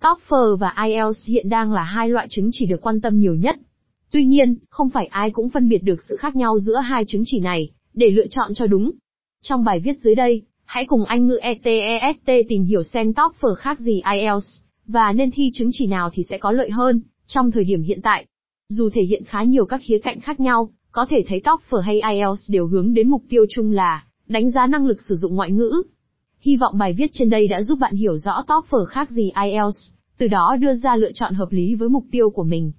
TOEFL và IELTS hiện đang là hai loại chứng chỉ được quan tâm nhiều nhất. Tuy nhiên, không phải ai cũng phân biệt được sự khác nhau giữa hai chứng chỉ này, để lựa chọn cho đúng. Trong bài viết dưới đây, hãy cùng Anh ngữ ETEST tìm hiểu xem TOEFL khác gì IELTS, và nên thi chứng chỉ nào thì sẽ có lợi hơn, trong thời điểm hiện tại. Dù thể hiện khá nhiều các khía cạnh khác nhau, có thể thấy TOEFL hay IELTS đều hướng đến mục tiêu chung là đánh giá năng lực sử dụng ngoại ngữ. Hy vọng bài viết trên đây đã giúp bạn hiểu rõ TOEFL khác gì IELTS, từ đó đưa ra lựa chọn hợp lý với mục tiêu của mình.